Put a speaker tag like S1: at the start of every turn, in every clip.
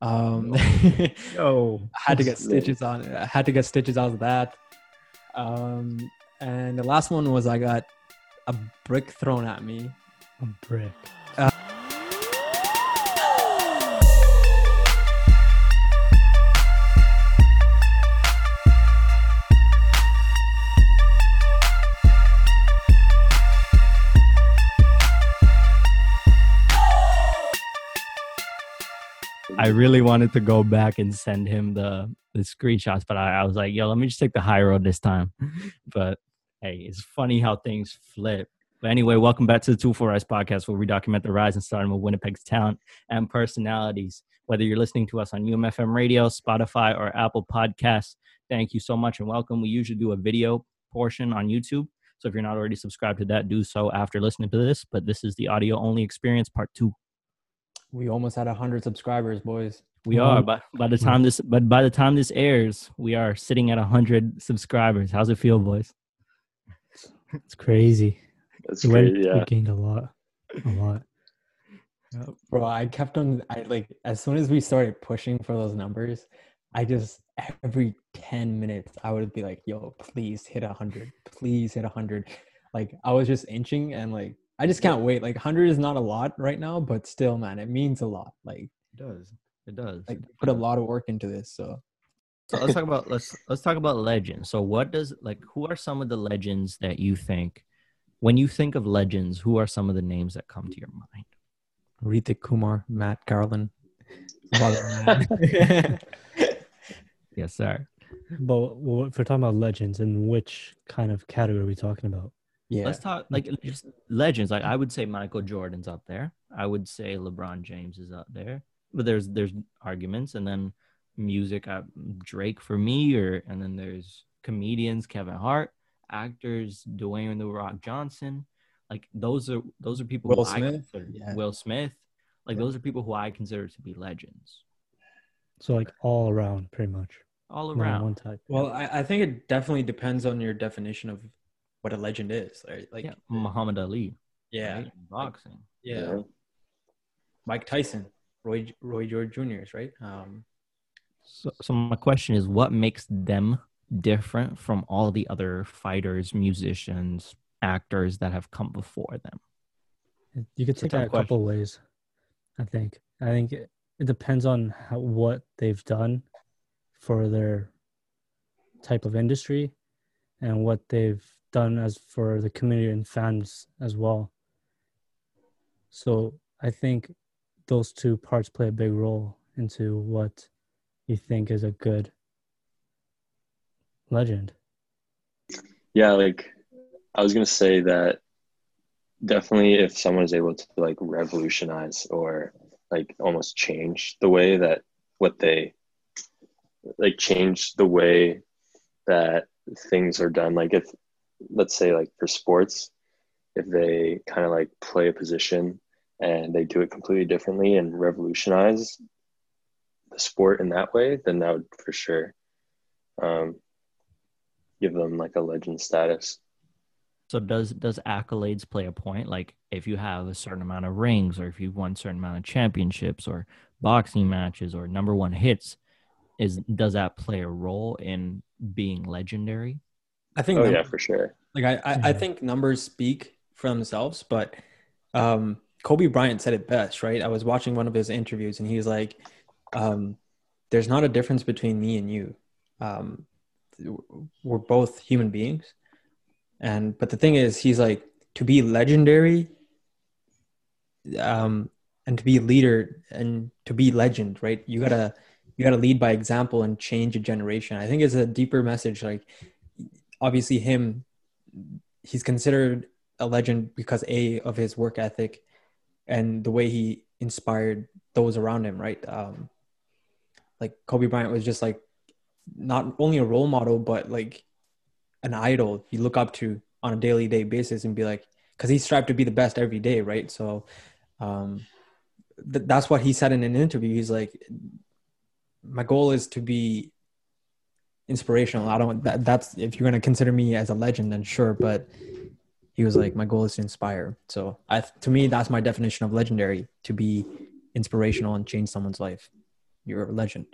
S1: Um,
S2: Yo,
S1: I had to get stitches on. I had to get stitches out of that. Um, and the last one was I got a brick thrown at me.
S2: a brick. I really wanted to go back and send him the the screenshots, but I, I was like, yo, let me just take the high road this time. but hey, it's funny how things flip. But anyway, welcome back to the Two Four Ice podcast, where we document the rise and stardom of Winnipeg's talent and personalities. Whether you're listening to us on UMFM Radio, Spotify, or Apple Podcasts, thank you so much and welcome. We usually do a video portion on YouTube. So if you're not already subscribed to that, do so after listening to this. But this is the audio only experience, part two.
S1: We almost had hundred subscribers, boys.
S2: We
S3: Well,
S2: are, but by the hmm. time this, but by the time this airs, we are sitting at hundred subscribers. How's it feel, boys?
S3: It's crazy.
S4: That's
S3: We went-
S4: great. Yeah.
S3: We gained a lot. A lot.
S1: Bro, I kept on. I like as soon as we started pushing for those numbers, I just every ten minutes I would be like, "Yo, please hit hundred, please hit hundred." Like I was just inching, and like I just can't wait. Like hundred is not a lot right now, but still, man, it means a lot. Like
S2: It does. It does.
S1: like put a lot of work into this. So
S2: So let's talk about let's let's talk about legends. So what does like who are some of the legends that you think when you think of legends, who are some of the names that come to your mind?
S1: Ritik Kumar, Matt Garland.
S2: Yes, sir.
S3: But well, if we're talking about legends, in which kind of category are we talking about?
S1: Yeah,
S2: Let's talk like just legends. Like I would say Michael Jordan's up there. I would say LeBron James is up there. But there's there's arguments and then music uh, Drake for me or and then there's comedians Kevin Hart, actors Dwayne the Rock Johnson. Like those are those are people
S1: Will
S2: who I
S1: Smith?
S2: consider
S1: Yeah.
S2: Will Smith. Like
S1: Yeah.
S2: those are people who I consider to be legends.
S3: So like all around, pretty much.
S2: All around.
S3: one type.
S1: Well, I, I think it definitely depends on your definition of what a legend is. Right? Like,
S2: yeah, Muhammad Ali.
S1: yeah,
S2: right? Boxing.
S1: yeah. Mike Tyson, Roy Roy Jones Jr.'s right. Um,
S2: So, so my question is, what makes them different from all the other fighters, musicians, actors that have come before them?
S3: You could take that a
S2: tough
S3: couple ways. I think. I think it, it depends on how, what they've done for their type of industry, and what they've done as for the community and fans as well. So I think those two parts play a big role into what you think is a good legend.
S4: Yeah, like I was gonna say that definitely if someone is able to like revolutionize or like almost change the way that what they like change the way that things are done. Like if let's say like for sports, if they kind of like play a position and they do it completely differently and revolutionize the sport in that way, then that would for sure um, give them like a legend status.
S2: So does does accolades play a point? Like if you have a certain amount of rings, or if you've won a certain amount of championships, or boxing matches, or number one hits, is does that play a role in being legendary?
S1: I think
S4: Oh
S1: num-
S4: yeah, for sure.
S1: like I, I, I think numbers speak for themselves, but um, Kobe Bryant said it best, right? I was watching one of his interviews and he's like, um, there's not a difference between me and you. Um, we're both human beings. And, but the thing is, he's like, to be legendary, um, and to be a leader and to be legend, right? You gotta, you gotta lead by example and change a generation. I think it's a deeper message. Like, obviously, him, he's considered a legend because a of his work ethic and the way he inspired those around him right? Um like kobe bryant was just like not only a role model but like an idol you look up to on a daily day basis and be like because he strived to be the best every day right? So um th- that's what he said in an interview. He's like my goal is to be inspirational i don't that, that's if you're to consider me as a legend then sure but he was like my goal is to inspire so i to me that's my definition of legendary to be inspirational and change someone's life you're a legend.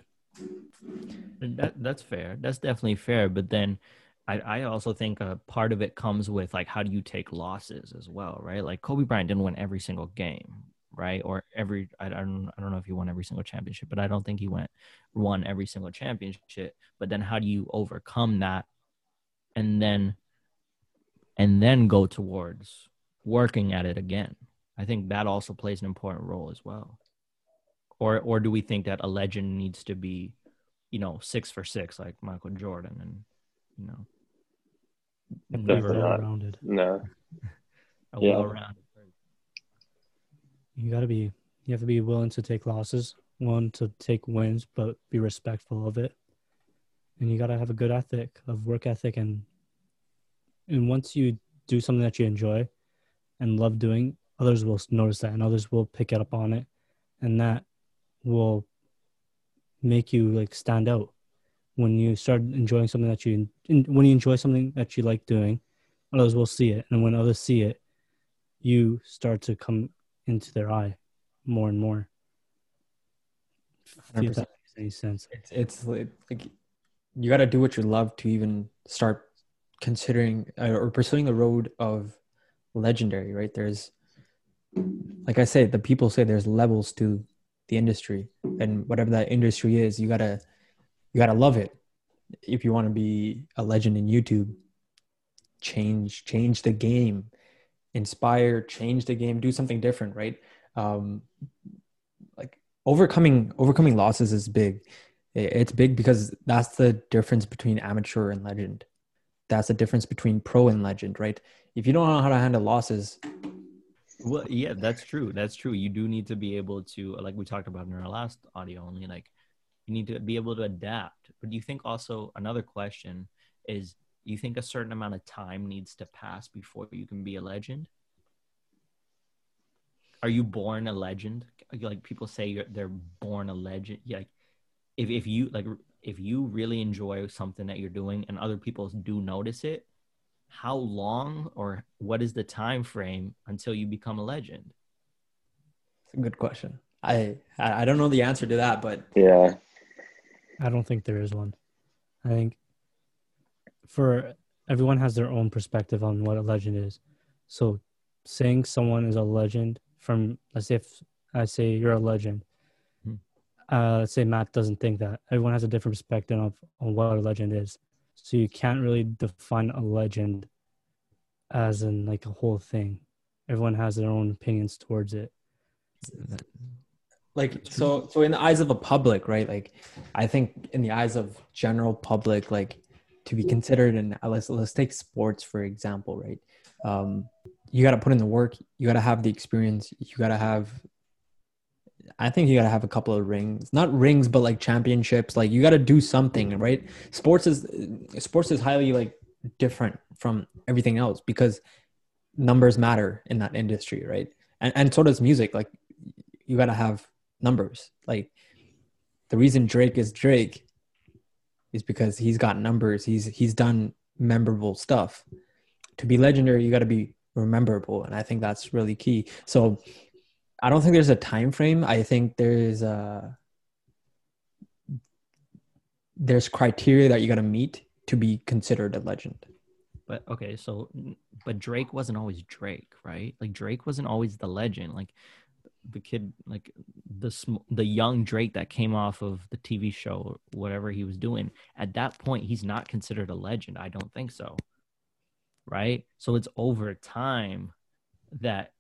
S2: That, that's fair. That's definitely fair. But then I, I also think a part of it comes with like how do you take losses as well, right? Like Kobe Bryant didn't win every single game, right? Or every I don't I don't know if he won every single championship, but I don't think he went won every single championship. But then how do you overcome that and then and then go towards working at it again? I think that also plays an important role as well. Or or do we think that a legend needs to be, you know, six for six like Michael Jordan and you know
S4: not.
S3: rounded.
S4: No.
S2: a
S4: Yeah.
S2: well-rounded
S3: You gotta be you have to be willing to take losses, willing to take wins, but be respectful of it. And you gotta have a good ethic of work ethic and and once you do something that you enjoy and love doing, others will notice that and others will pick it up on it. And that will make you like stand out. When you start enjoying something that you when you enjoy something that you like doing others will see it. And when others see it you start to come into their eye more and more if that makes any sense
S1: It's it's like you got to do what you love to even start considering uh, or pursuing the road of legendary, right? There's like I say, the people say there's levels to the industry, and whatever that industry is, you gotta you gotta love it if you want to be a legend in YouTube. Change change the game, inspire, change the game, do something different, right? Um, like overcoming overcoming losses is big. It's big because that's the difference between amateur and legend. That's the difference between pro and legend, right? If you don't know how to handle losses,
S2: Well, yeah, that's true. That's true. You do need to be able to, like we talked about in our last audio only, like you need to be able to adapt. But do you think also another question is you think a certain amount of time needs to pass before you can be a legend? Are you born a legend? Like people say you're, they're born a legend. Yeah, like if, if you like if you really enjoy something that you're doing and other people do notice it, how long or what is the time frame until you become a legend?
S1: it's a good question. I I I don't know the answer to that, but
S4: Yeah.
S3: i don't think there is one i think for everyone has their own perspective on what a legend is. So saying someone is a legend from let's say if i say you're a legend
S2: Hmm.
S3: uh let's say matt doesn't think that. Everyone has a different perspective of on what a legend is. So you can't really define a legend as in like a whole thing. Everyone has their own opinions towards it.
S1: Like so so in the eyes of a public right? Like i think in the eyes of general public like to be considered and let's let's take sports for example right um you got to put in the work you got to have the experience you got to have i think you got to have a couple of rings not rings but like championships like you got to do something right sports is sports is highly like different from everything else because numbers matter in that industry right and, and so does music like you got to have numbers. Like the reason Drake is Drake is because he's got numbers. He's he's done memorable stuff. To be legendary, you got to be rememberable, and I think that's really key. So I don't think there's a time frame. I think there's a there's criteria that you got to meet to be considered a legend.
S2: But okay, so but Drake wasn't always Drake, right? Like Drake wasn't always the legend. Like the kid, like the sm- the young Drake that came off of the TV show, or whatever he was doing. At that point, he's not considered a legend. I don't think so. Right. So it's over time that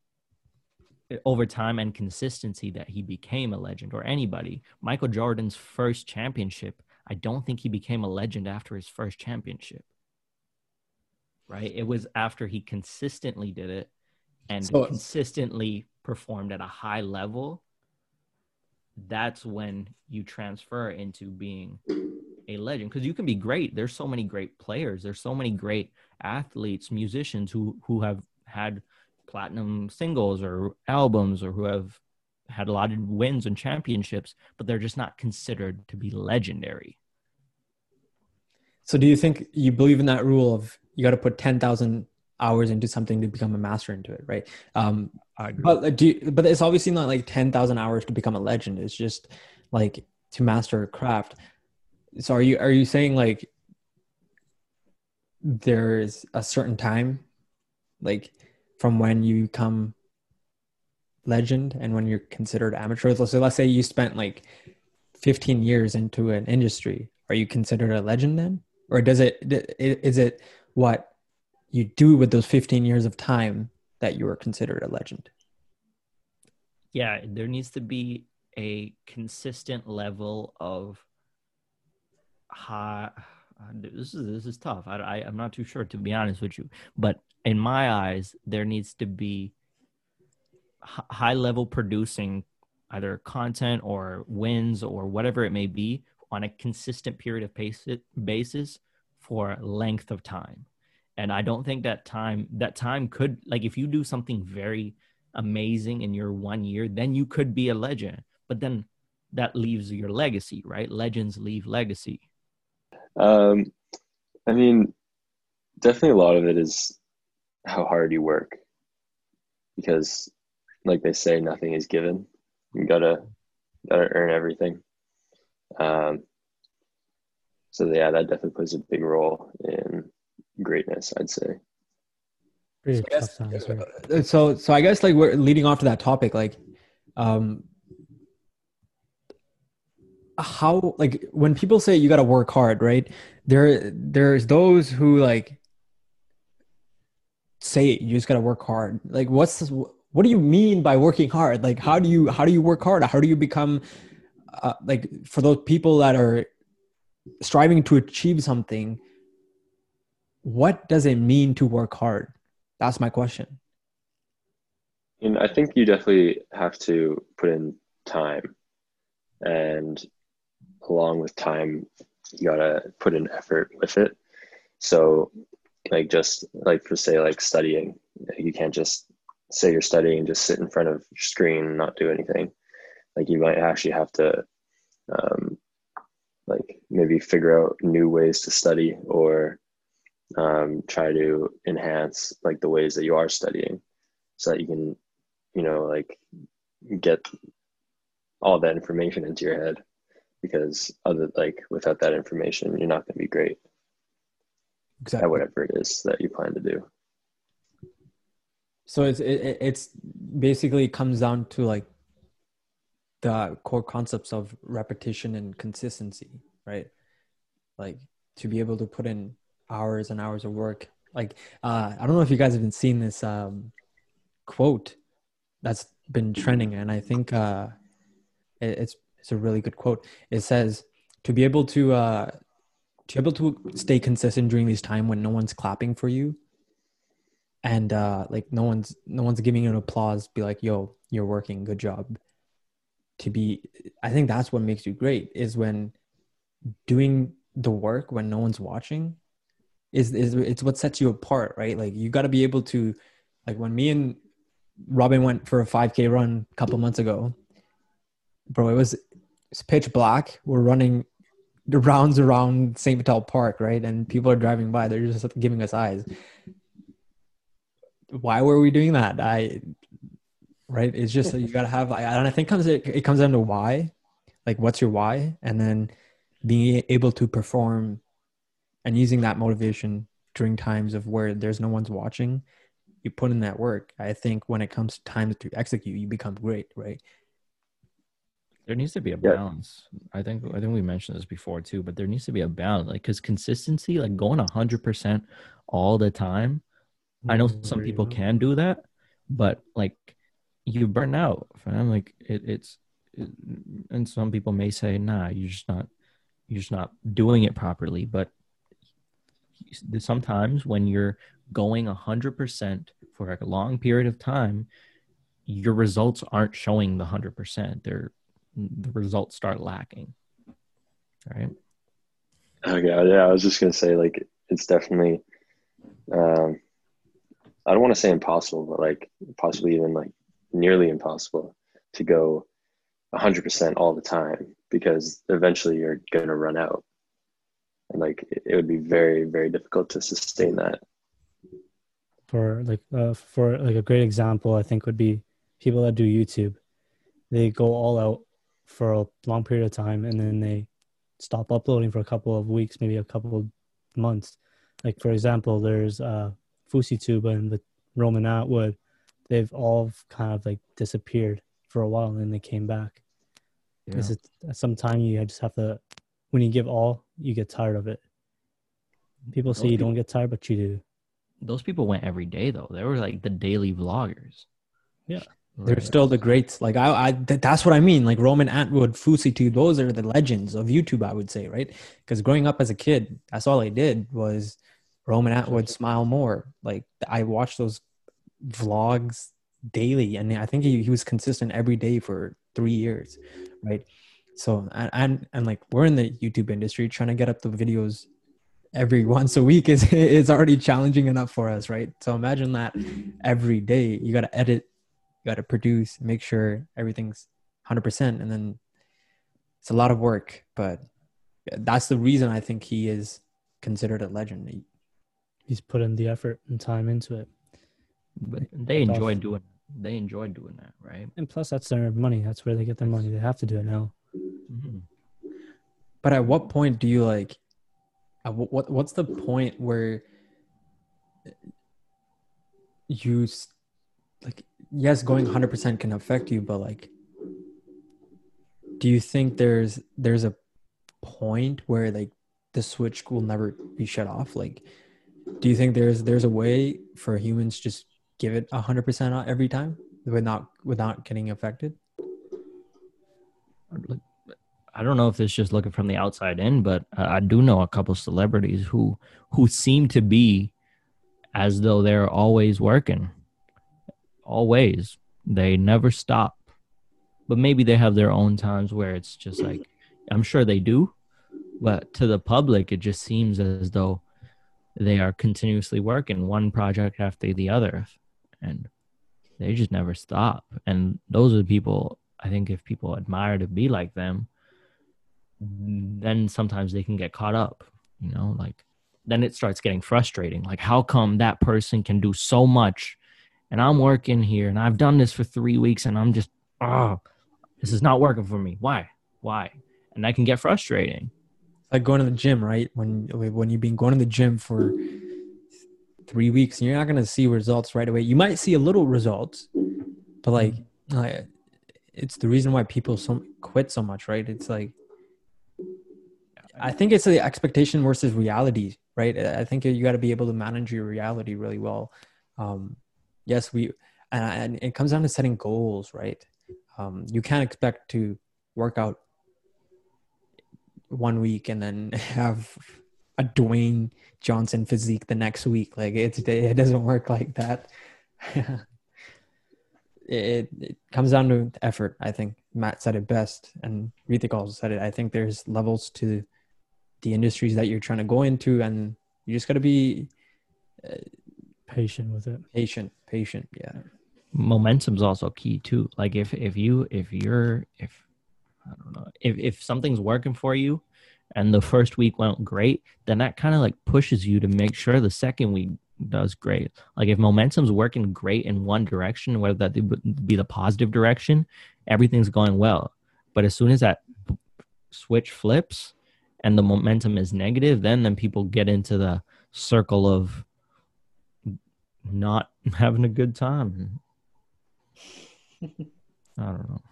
S2: eh, over time and consistency that he became a legend or anybody. Michael Jordan's first championship, I don't think he became a legend after his first championship. Right? It was after he consistently did it and
S1: So-
S2: consistently performed at a high level. That's when you transfer into being a legend because you can be great. There's so many great players. There's so many great athletes, musicians who who have had platinum singles or albums or who have had a lot of wins and championships, but they're just not considered to be legendary.
S1: So do you think you believe in that rule of you got to put 10,000 hours into something to become a master into it, right? Um,
S2: I agree.
S1: but do you, but it's obviously not like 10,000 hours to become a legend. It's just like to master a craft. So are you are you saying like there's a certain time like from when you become legend and when you're considered amateur so let's say you spent like 15 years into an industry are you considered a legend then or does it is it what you do with those 15 years of time that you are considered a legend?
S2: Yeah there needs to be a consistent level of high this is this is tough. I, I i'm not too sure to be honest with you but in my eyes there needs to be high level producing either content or wins or whatever it may be on a consistent period of pace basis for length of time and i don't think that time that time could like if you do something very amazing in your one year then you could be a legend. But then that leaves your legacy right? Legends leave legacy.
S4: Um i mean definitely a lot of it is how hard you work. Because like they say nothing is given. You gotta gotta earn everything. Um so yeah that definitely plays a big role in greatness i'd say.
S1: So, guess, uh, so so i guess like we're leading off to that topic like um how like when people say you got to work hard right there there's those who like say it, you just got to work hard. Like what's this, what do you mean by working hard? Like how do you how do you work hard how do you become uh, like for those people that are striving to achieve something what does it mean to work hard? That's my question.
S4: And i think you definitely have to put in time. And along with time you gotta put in effort with it. So like just like for say like studying you can't just say you're studying just sit in front of your screen and not do anything. Like you might actually have to um, like maybe figure out new ways to study or um, try to enhance like the ways that you are studying so that you can you know like get all that information into your head because other like without that information you're not going to be great exactly. at whatever it is that you plan to do
S1: so it's it, it's basically comes down to like the core concepts of repetition and consistency right like to be able to put in hours and hours of work. Like uh i don't know if you guys have been seeing this um quote that's been trending and i think uh it, it's it's a really good quote. It says to be able to uh to be able to stay consistent during this time when no one's clapping for you and uh like no one's no one's giving you an applause be like yo you're working. Good job to be i think that's what makes you great is when doing the work when no one's watching is is it's what sets you apart right like you got to be able to like when me and robin went for a 5k run a couple months ago bro it was it's pitch black we're running the rounds around st vital park right and people are driving by they're just giving us eyes why were we doing that? I right. It's just you gotta have. I, and I think comes it, it comes down to why, like what's your why, and then being able to perform and using that motivation during times of where there's no one's watching. You put in that work. I think when it comes to time to execute, you become great, right?
S2: There needs to be a balance. Yeah. I think I think we mentioned this before too, but there needs to be a balance. Like, cause consistency, like going hundred percent all the time, I know some people can do that, but like you burn out, fam. Like it, it's, it, and some people may say, "Nah, you're just not, you're just not doing it properly." But sometimes when you're going a hundred percent for a long period of time, your results aren't showing the hundred percent. They're the results start lacking. Right.
S4: Okay. Yeah, I was just gonna say, like, it's definitely. Um, I don't want to say impossible, but like possibly even like nearly impossible to go 100% all the time because eventually you're going to run out. And like it would be very, very difficult to sustain that.
S3: For like, uh, for like a great example, I think would be people that do YouTube. They go all out for a long period of time and then they stop uploading for a couple of weeks, maybe a couple of months. Like for example, there's uh FouseyTube and the Roman Atwood. They've all kind of like disappeared for a while and then they came back.
S2: Yeah.
S3: Is it sometime you just have to when you give all, you get tired of it. People say you
S2: people-
S3: don't get tired, but you do.
S2: Those people went every day though. They were like the daily vloggers.
S3: Yeah.
S1: They're
S2: Right.
S1: still the greats. Like I, I th- that's what I mean. Like Roman Atwood, FouseyTube, those are the legends of YouTube. I would say, right? Because growing up as a kid, that's all I did was Roman Atwood, Smile More. Like I watched those vlogs daily, and I think he, he was consistent every day for three years, right? So and, and and like we're in the YouTube industry, trying to get up the videos every once a week is is already challenging enough for us, right? So imagine that every day you got to edit you got to produce, make sure everything's 100%. And then it's a lot of work, but that's the reason I think he is considered a legend.
S3: He's put in the effort and time into it.
S2: But they enjoy doing they enjoy doing that, right?
S3: And plus, that's their money. That's where they get their money. They have to do it now.
S2: Mhm.
S1: But at what point do you like, what, what's the point where you like, yes, going 100% can affect you, but like, do you think there's, there's a point where like the switch will never be shut off? Like, do you think there's, there's a way for humans just give it 100% out every time without, without getting affected?
S2: I don't know if it's just looking from the outside in, but I I do know a couple celebrities who who seem to be as though they're always working. Always. They never stop. But maybe they have their own times where it's just like I'm sure they do, but to the public it just seems as though they are continuously working one project after the other and they just never stop. And those are the people I think if people admire to be like them, then sometimes they can get caught up, you know, like then it starts getting frustrating. Like, how come that person can do so much and I'm working here and I've done this for three weeks and I'm just, oh, this is not working for me. Why? Why? And that can get frustrating.
S1: like going to the gym, right? When when you've been going to the gym for three weeks, and you're not gonna see results right away. You might see a little results, but like, like it's the reason why people so quit so much, right? It's like I think it's the expectation versus reality, right? I think you got to be able to manage your reality really well. Um, yes, we and, it comes down to setting goals, right? Um, you can't expect to work out one week and then have a Dwayne Johnson physique the next week. Like it's it doesn't work like that. it, it comes down to effort. I think Matt said it best, and Rithik also said it. I think there's levels to the industries that you're trying to go into, and you just got to be uh,
S3: Patient with it.
S1: patient. Patient, yeah.
S2: momentum's also key too like if if you if you're if i don't know if if something's working for you and the first week went great then that kind of like pushes you to make sure the second week does great like if momentum's working great in one direction whether that be the positive direction everything's going well but as soon as that switch flips and the momentum is negative then then people get into the circle of not having a good time I don't know.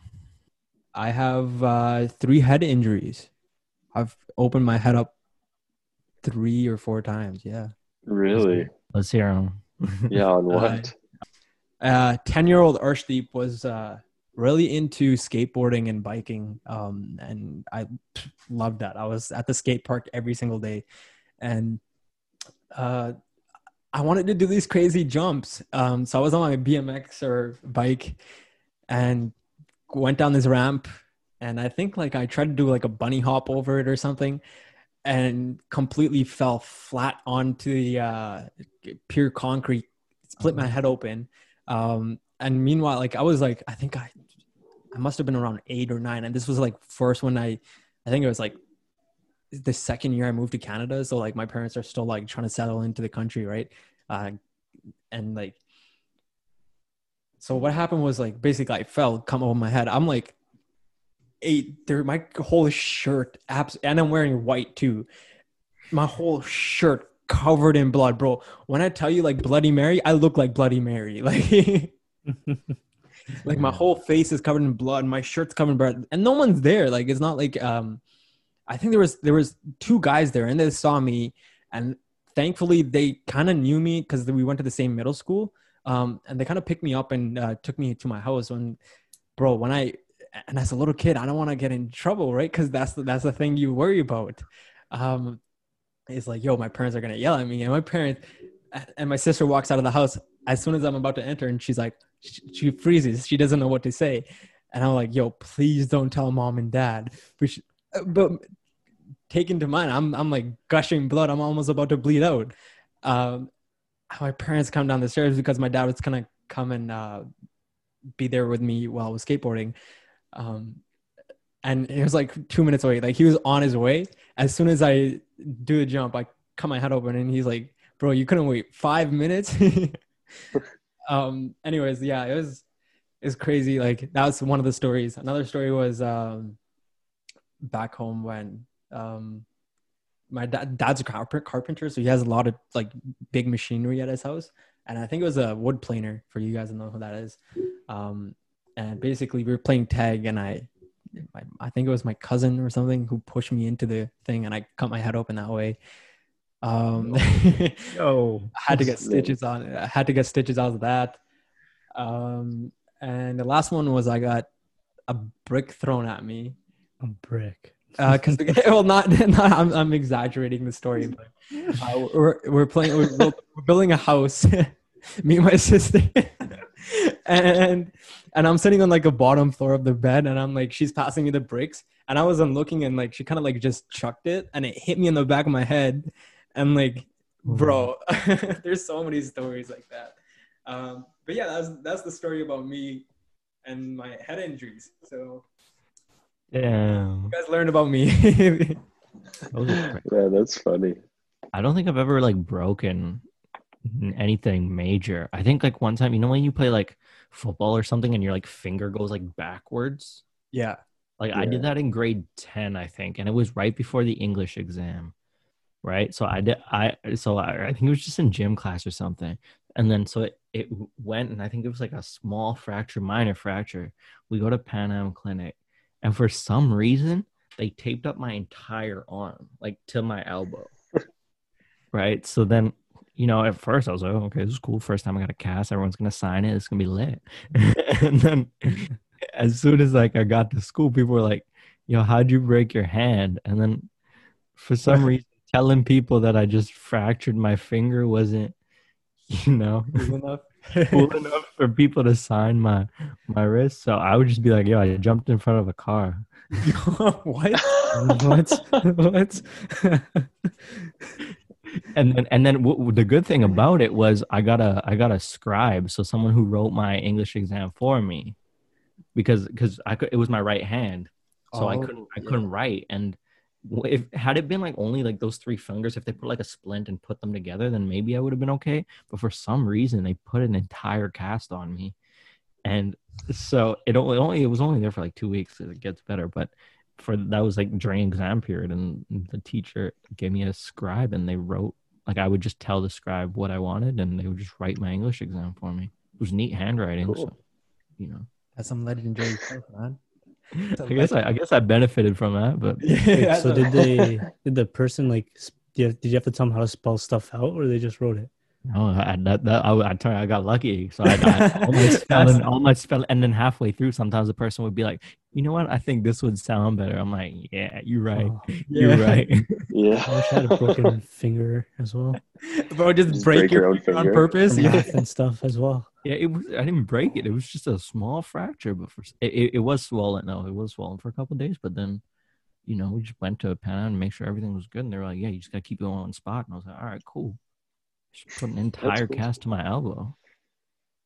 S1: I have uh, three head injuries. I've opened my head up three or four times. Yeah.
S4: Really?
S2: Let's hear him.
S4: Yeah, on what?
S1: Uh, 10 year old Arshdeep was uh, really into skateboarding and biking. Um, and I loved that. I was at the skate park every single day. And uh, I wanted to do these crazy jumps. Um, so I was on my BMX or bike and went down this ramp. And I think like I tried to do like a bunny hop over it or something and completely fell flat onto the uh, pure concrete, split my head open. Um, and meanwhile, like I was like, I think I, I must have been around eight or nine, and this was like first when I, I think it was like the second year I moved to Canada. So like my parents are still like trying to settle into the country, right? Uh, and like, so what happened was like basically I fell, come over my head. I'm like eight. there my whole shirt abs and I'm wearing white too. My whole shirt covered in blood, bro. When I tell you like Bloody Mary, I look like Bloody Mary. Like like my whole face is covered in blood, my shirt's covered in blood, and no one's there. Like it's not like um I think there was there was two guys there and they saw me and thankfully they kind of knew me because we went to the same middle school. Um and they kind of picked me up and uh, took me to my house when bro, when I and as a little kid, I don't want to get in trouble, right? Because that's the, that's the thing you worry about. Um, it's like, yo, my parents are gonna yell at me, and my parents and my sister walks out of the house as soon as I'm about to enter, and she's like, she, freezes, she doesn't know what to say, and I'm like, yo, please don't tell mom and dad. But, but taken to mind, I'm I'm like gushing blood. I'm almost about to bleed out. Um, my parents come down the stairs because my dad was gonna come and uh, be there with me while I was skateboarding. Um, and it was like two minutes away. Like he was on his way. As soon as I do the jump, I cut my head open and he's like, bro, you couldn't wait five minutes. um, anyways, yeah, it was, it's crazy. Like that was one of the stories. Another story was, um, back home when, um, my dad, dad's a carpenter, so he has a lot of like big machinery at his house. And I think it was a wood planer for you guys to know who that is. Um, and basically we were playing tag and I, I, I think it was my cousin or something who pushed me into the thing and I cut my head open that way. Um,
S2: Yo,
S1: I had to get stitches on. I had to get stitches out of that. Um, and the last one was I got a brick thrown at me.
S3: A brick.
S1: Because uh, well, not, not I'm, I'm exaggerating the story, but uh, we're we're playing we're, we're building a house. me and my sister, and and I'm sitting on like a bottom floor of the bed, and I'm like, she's passing me the bricks, and I wasn't looking, and like she kind of like just chucked it, and it hit me in the back of my head, and like, bro, there's so many stories like that. Um, but yeah, that's that's the story about me and my head injuries. So,
S2: yeah,
S1: you guys learned about me.
S4: yeah, that's funny.
S2: I don't think I've ever like broken anything major. I think like one time, you know, when you play like football or something and your like finger goes like backwards.
S1: Yeah.
S2: Like
S4: yeah.
S2: I did that in grade 10, I think, and it was right before the English exam. Right. So I did I so I, I think it was just in gym class or something. And then so it, it went and I think it was like a small fracture, minor fracture. We go to Pan Am Clinic and for some reason they taped up my entire arm, like to my elbow. right. So then you know, at first I was like, oh, okay, this is cool. First time I got a cast, everyone's gonna sign it. It's gonna be lit. and then as soon as like I got to school, people were like, "Yo, how'd you break your hand?" And then for some reason, telling people that I just fractured my finger wasn't, you know,
S1: cool enough.
S2: cool enough for people to sign my my wrist. So I would just be like, "Yo, I jumped in front of a car."
S1: what?
S3: what? what?
S2: and then and then w- the good thing about it was I got a I got a scribe, so someone who wrote my English exam for me, because because I could it was my right hand, so
S1: Oh,
S2: I couldn't I
S1: yeah.
S2: couldn't write. And if had it been like only like those three fingers, if they put like a splint and put them together, then maybe I would have been okay. But for some reason, they put an entire cast on me, and so it only only it was only there for like two weeks. It gets better, but for that was like during exam period and the teacher gave me a scribe and they wrote like I would just tell the scribe what I wanted and they would just write my English exam for me. It was neat handwriting,
S4: Cool.
S2: so you know.
S1: That's some legendary stuff, man. A
S2: I guess I, I guess I benefited from that, but
S1: Yeah,
S3: so did they? Did the person like? Did you, did you have to tell them how to spell stuff out, or they just wrote it?
S2: no, I, that, that I, I, turned, I got lucky. So I, I all my spelling, all my spelling, and then halfway through, sometimes the person would be like, "You know what? I think this would sound better." I'm like, "Yeah, you're oh, right.
S3: Oh,
S2: You're right." Yeah.
S3: I
S4: Yeah.
S3: wish I had a broken finger as well.
S1: Bro, just,
S4: Just
S1: break,
S4: break
S1: your,
S4: your own
S1: finger on purpose. Yeah.
S3: and stuff as well.
S2: Yeah, it was. I didn't break it. It was just a small fracture, but for it, it, it was swollen. No, it was swollen for a couple of days. But then, you know, we just went to a Pan and make sure everything was good. And they were like, "Yeah, you just gotta keep it on one spot." And I was like, "All right, cool." Just put an entire
S4: cool.
S2: cast to my elbow.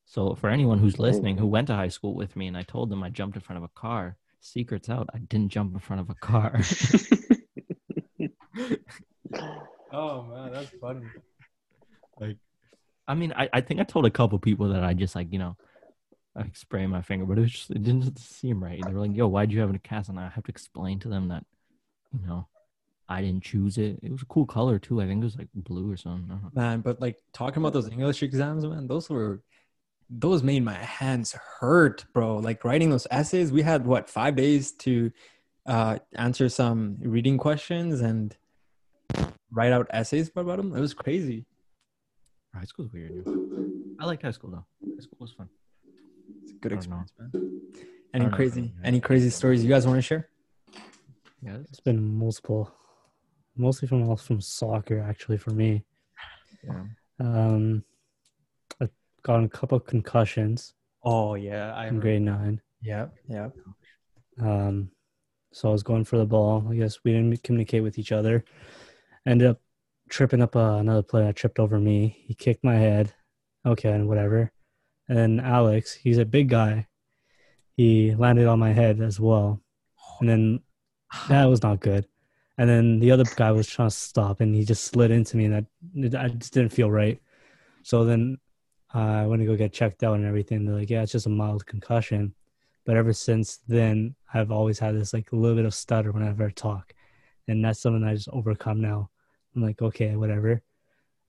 S2: So for anyone who's listening who went to high school with me, and I told them I jumped in front of a car, secrets out. I didn't jump in front of a car.
S1: Oh man, that's funny.
S2: like, I mean, I, I think I told a couple people that I just like, you know, I spraying my finger, but it just it didn't seem right. They were like, "Yo, why'd you have a cast?" And I have to explain to them that, you know, I didn't choose it. It was a cool color too. I think it was like blue or something.
S1: Man. But like talking about those English exams, man, those were those made my hands hurt, bro. Like writing those essays, we had what five days to uh, answer some reading questions and write out essays about them. It was crazy.
S2: High school's weird. yeah. I liked high school though. High school was fun.
S1: It's a good
S2: I know.
S1: experience, man. Any
S2: don't know.
S1: crazy, any crazy stories you guys want to share?
S2: Yeah,
S3: It's been multiple, mostly from all from soccer actually for me.
S2: yeah.
S3: Um, I've gotten a couple concussions
S1: Oh yeah, I
S3: in grade nine.
S1: Yeah, yeah.
S3: Um, so I was going for the ball. I guess we didn't communicate with each other. Ended up tripping up uh, another player. That tripped over me. He kicked my head. Okay, and whatever. And Alex, he's a big guy. He landed on my head as well. And then that was not good. And then the other guy was trying to stop, and he just slid into me, and I, I just didn't feel right. So then I went to go get checked out and everything. They're like, "Yeah, it's just a mild concussion." But ever since then, I've always had this like a little bit of stutter whenever I talk, and that's something I just overcome now. I'm like, okay, whatever.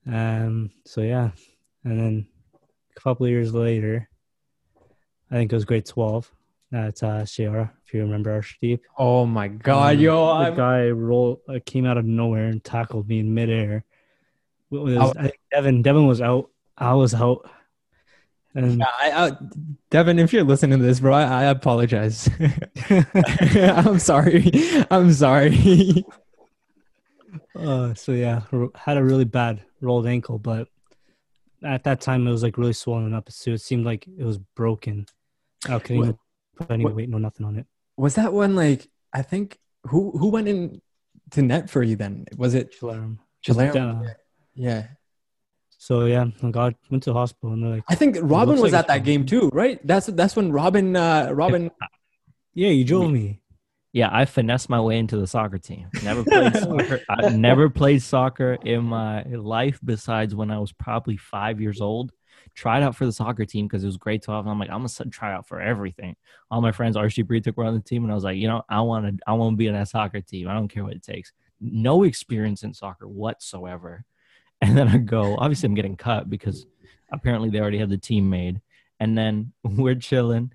S3: Um. So yeah, and then a couple of years later, I think it was grade twelve That's uh, Sierra, if you remember Arshdeep.
S1: Oh my god,
S3: Um,
S1: yo,
S3: the
S1: I'm,
S3: guy rolled uh, came out of nowhere and tackled me in midair. It was,
S1: Oh.
S3: I Devin Devin was out. I was out. And
S1: Yeah, I, I, Devin, if you're listening to this, bro, I, I apologize. I'm sorry. I'm sorry.
S3: uh, so yeah, had a really bad rolled ankle, but at that time it was like really swollen up. So it seemed like it was broken. I couldn't even put any
S1: what-
S3: weight, no nothing on it.
S1: Was that one like I think who who went in to net for you then? Was it
S3: Chilarum.
S1: Chilarum?
S3: uh,
S1: Yeah.
S3: so yeah, I got went to the hospital and they're like,
S1: I think Robin was
S3: like
S1: at that game too, right? That's that's when Robin uh Robin
S3: "Yeah, you drove me."
S2: Yeah, I finessed my way into the soccer team. Never played soccer. I never played soccer in my life besides when I was probably five years old. Tried out for the soccer team because it was grade 12. And I'm like, I'm gonna try out for everything. All my friends, RC Bree took on the team, and I was like, you know, I want to, I want to be in that soccer team. I don't care what it takes. No experience in soccer whatsoever. And then I go, obviously, I'm getting cut because apparently they already have the team made. And then we're chilling,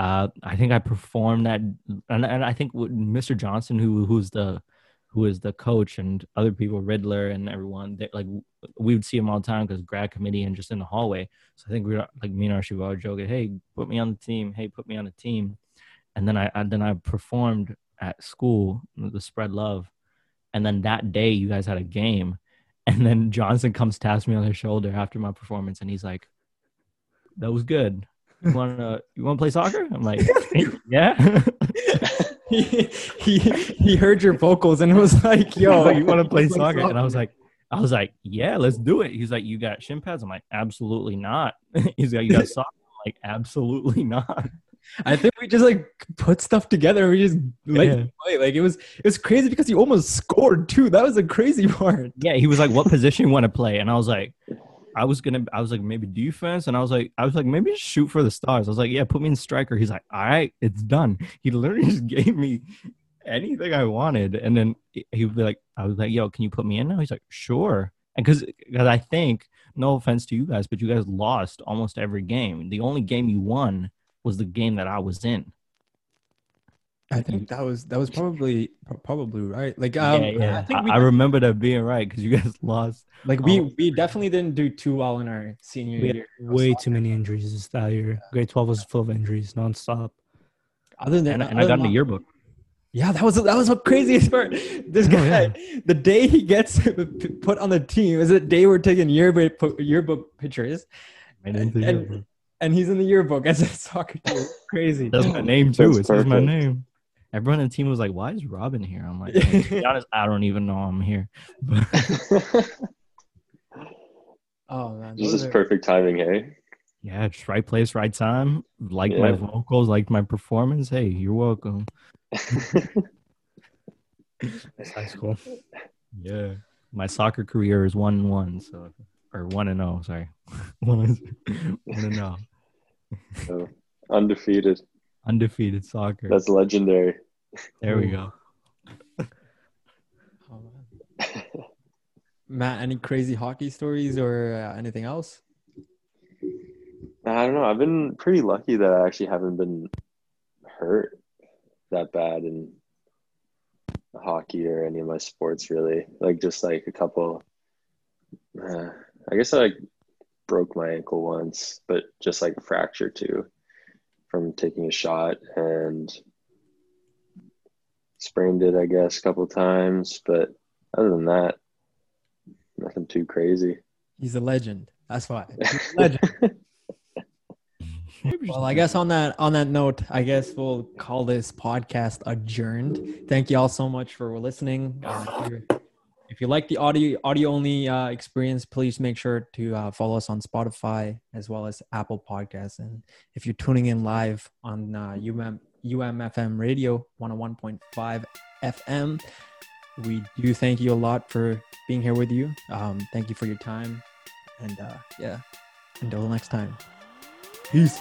S2: uh, I think I performed that, and, and I think Mr. Johnson, who who's the who is the coach, and other people, Riddler and everyone, like we would see him all the time because grad committee and just in the hallway. So I think we were like me and Archie were joking, "Hey, put me on the team. Hey, put me on the team." And then I, I then I performed at school the spread love, and then that day you guys had a game, and then Johnson comes taps me on the shoulder after my performance, and he's like, "That was good." You want to you want to play soccer? I'm like, yeah.
S1: he, he he heard your vocals and was like,
S2: Yo,
S1: "Yo,
S2: you want to play soccer? And I was like, I was like, yeah, let's do it. He's like, you got shin pads? I'm like, absolutely not. He's like, you got soccer? I'm like, absolutely not.
S1: I think we just like put stuff together. We just like
S2: Yeah.
S1: play. Like it was it was crazy because you almost scored too. That was the crazy part.
S2: Yeah, he was like, what position you want to play? And I was like, I was gonna, I was like, maybe defense. And I was like, I was like, maybe shoot for the stars. I was like, yeah, put me in striker. He's like, all right, it's done. He literally just gave me anything I wanted. And then he would be like, I was like, yo, can you put me in now? He's like, sure. And because because I think, no offense to you guys, but you guys lost almost every game. The only game you won was the game that I was in.
S1: I think that was that was probably probably right. Like um,
S2: yeah, yeah.
S1: I think we
S2: I, remember that being right because you guys lost.
S1: like we we definitely didn't do too well in our senior
S3: We had
S1: year.
S3: way too many injuries this that year. Grade twelve was full of injuries nonstop.
S1: Other than
S2: And, and
S1: other
S2: I got in the yearbook.
S1: Yeah, that was that was what craziest part. This
S2: Oh,
S1: guy,
S2: yeah.
S1: the day he gets put on the team is the day we're taking yearbook yearbook pictures,
S2: Made it into the
S1: And-
S2: yearbook.
S1: and he's in the yearbook as a soccer team. Crazy.
S2: That's my name too.
S4: That's
S2: It says my name. Everyone on the team was like, "Why is Robin here?" I'm like, "Hey, to be honest, I don't even know I'm here."
S1: Oh man,
S4: This is
S1: are-
S4: perfect timing, hey?
S2: yeah, just right place, right time. Liked my vocals, liked my performance. Hey, you're welcome.
S3: That's high school.
S2: Yeah, my soccer career is one and one, so or one and zero. Sorry, one and one and zero.
S4: So, Undefeated.
S2: Undefeated soccer.
S4: That's legendary.
S2: there we go.
S1: Oh. Matt, any crazy hockey stories or uh, anything else?
S4: I don't know. I've been pretty lucky that I actually haven't been hurt that bad in hockey or any of my sports really. Like just like a couple. Uh, I guess I like broke my ankle once, but just like a fracture too from taking a shot and sprained it. I guess a couple times, but other than that, nothing too crazy.
S1: He's a legend. That's why. He's a legend. well, I guess on that on that note, I guess we'll call this podcast adjourned. Thank you all so much for listening. Uh, if, you're- if you like the audio audio only uh, experience, please make sure to uh, follow us on Spotify as well as Apple Podcasts. And if you're tuning in live on uh, UM UMFM Radio 101.5 FM, we do thank you a lot for being here with you. Um, thank you for your time, and uh, yeah, until next time. Peace.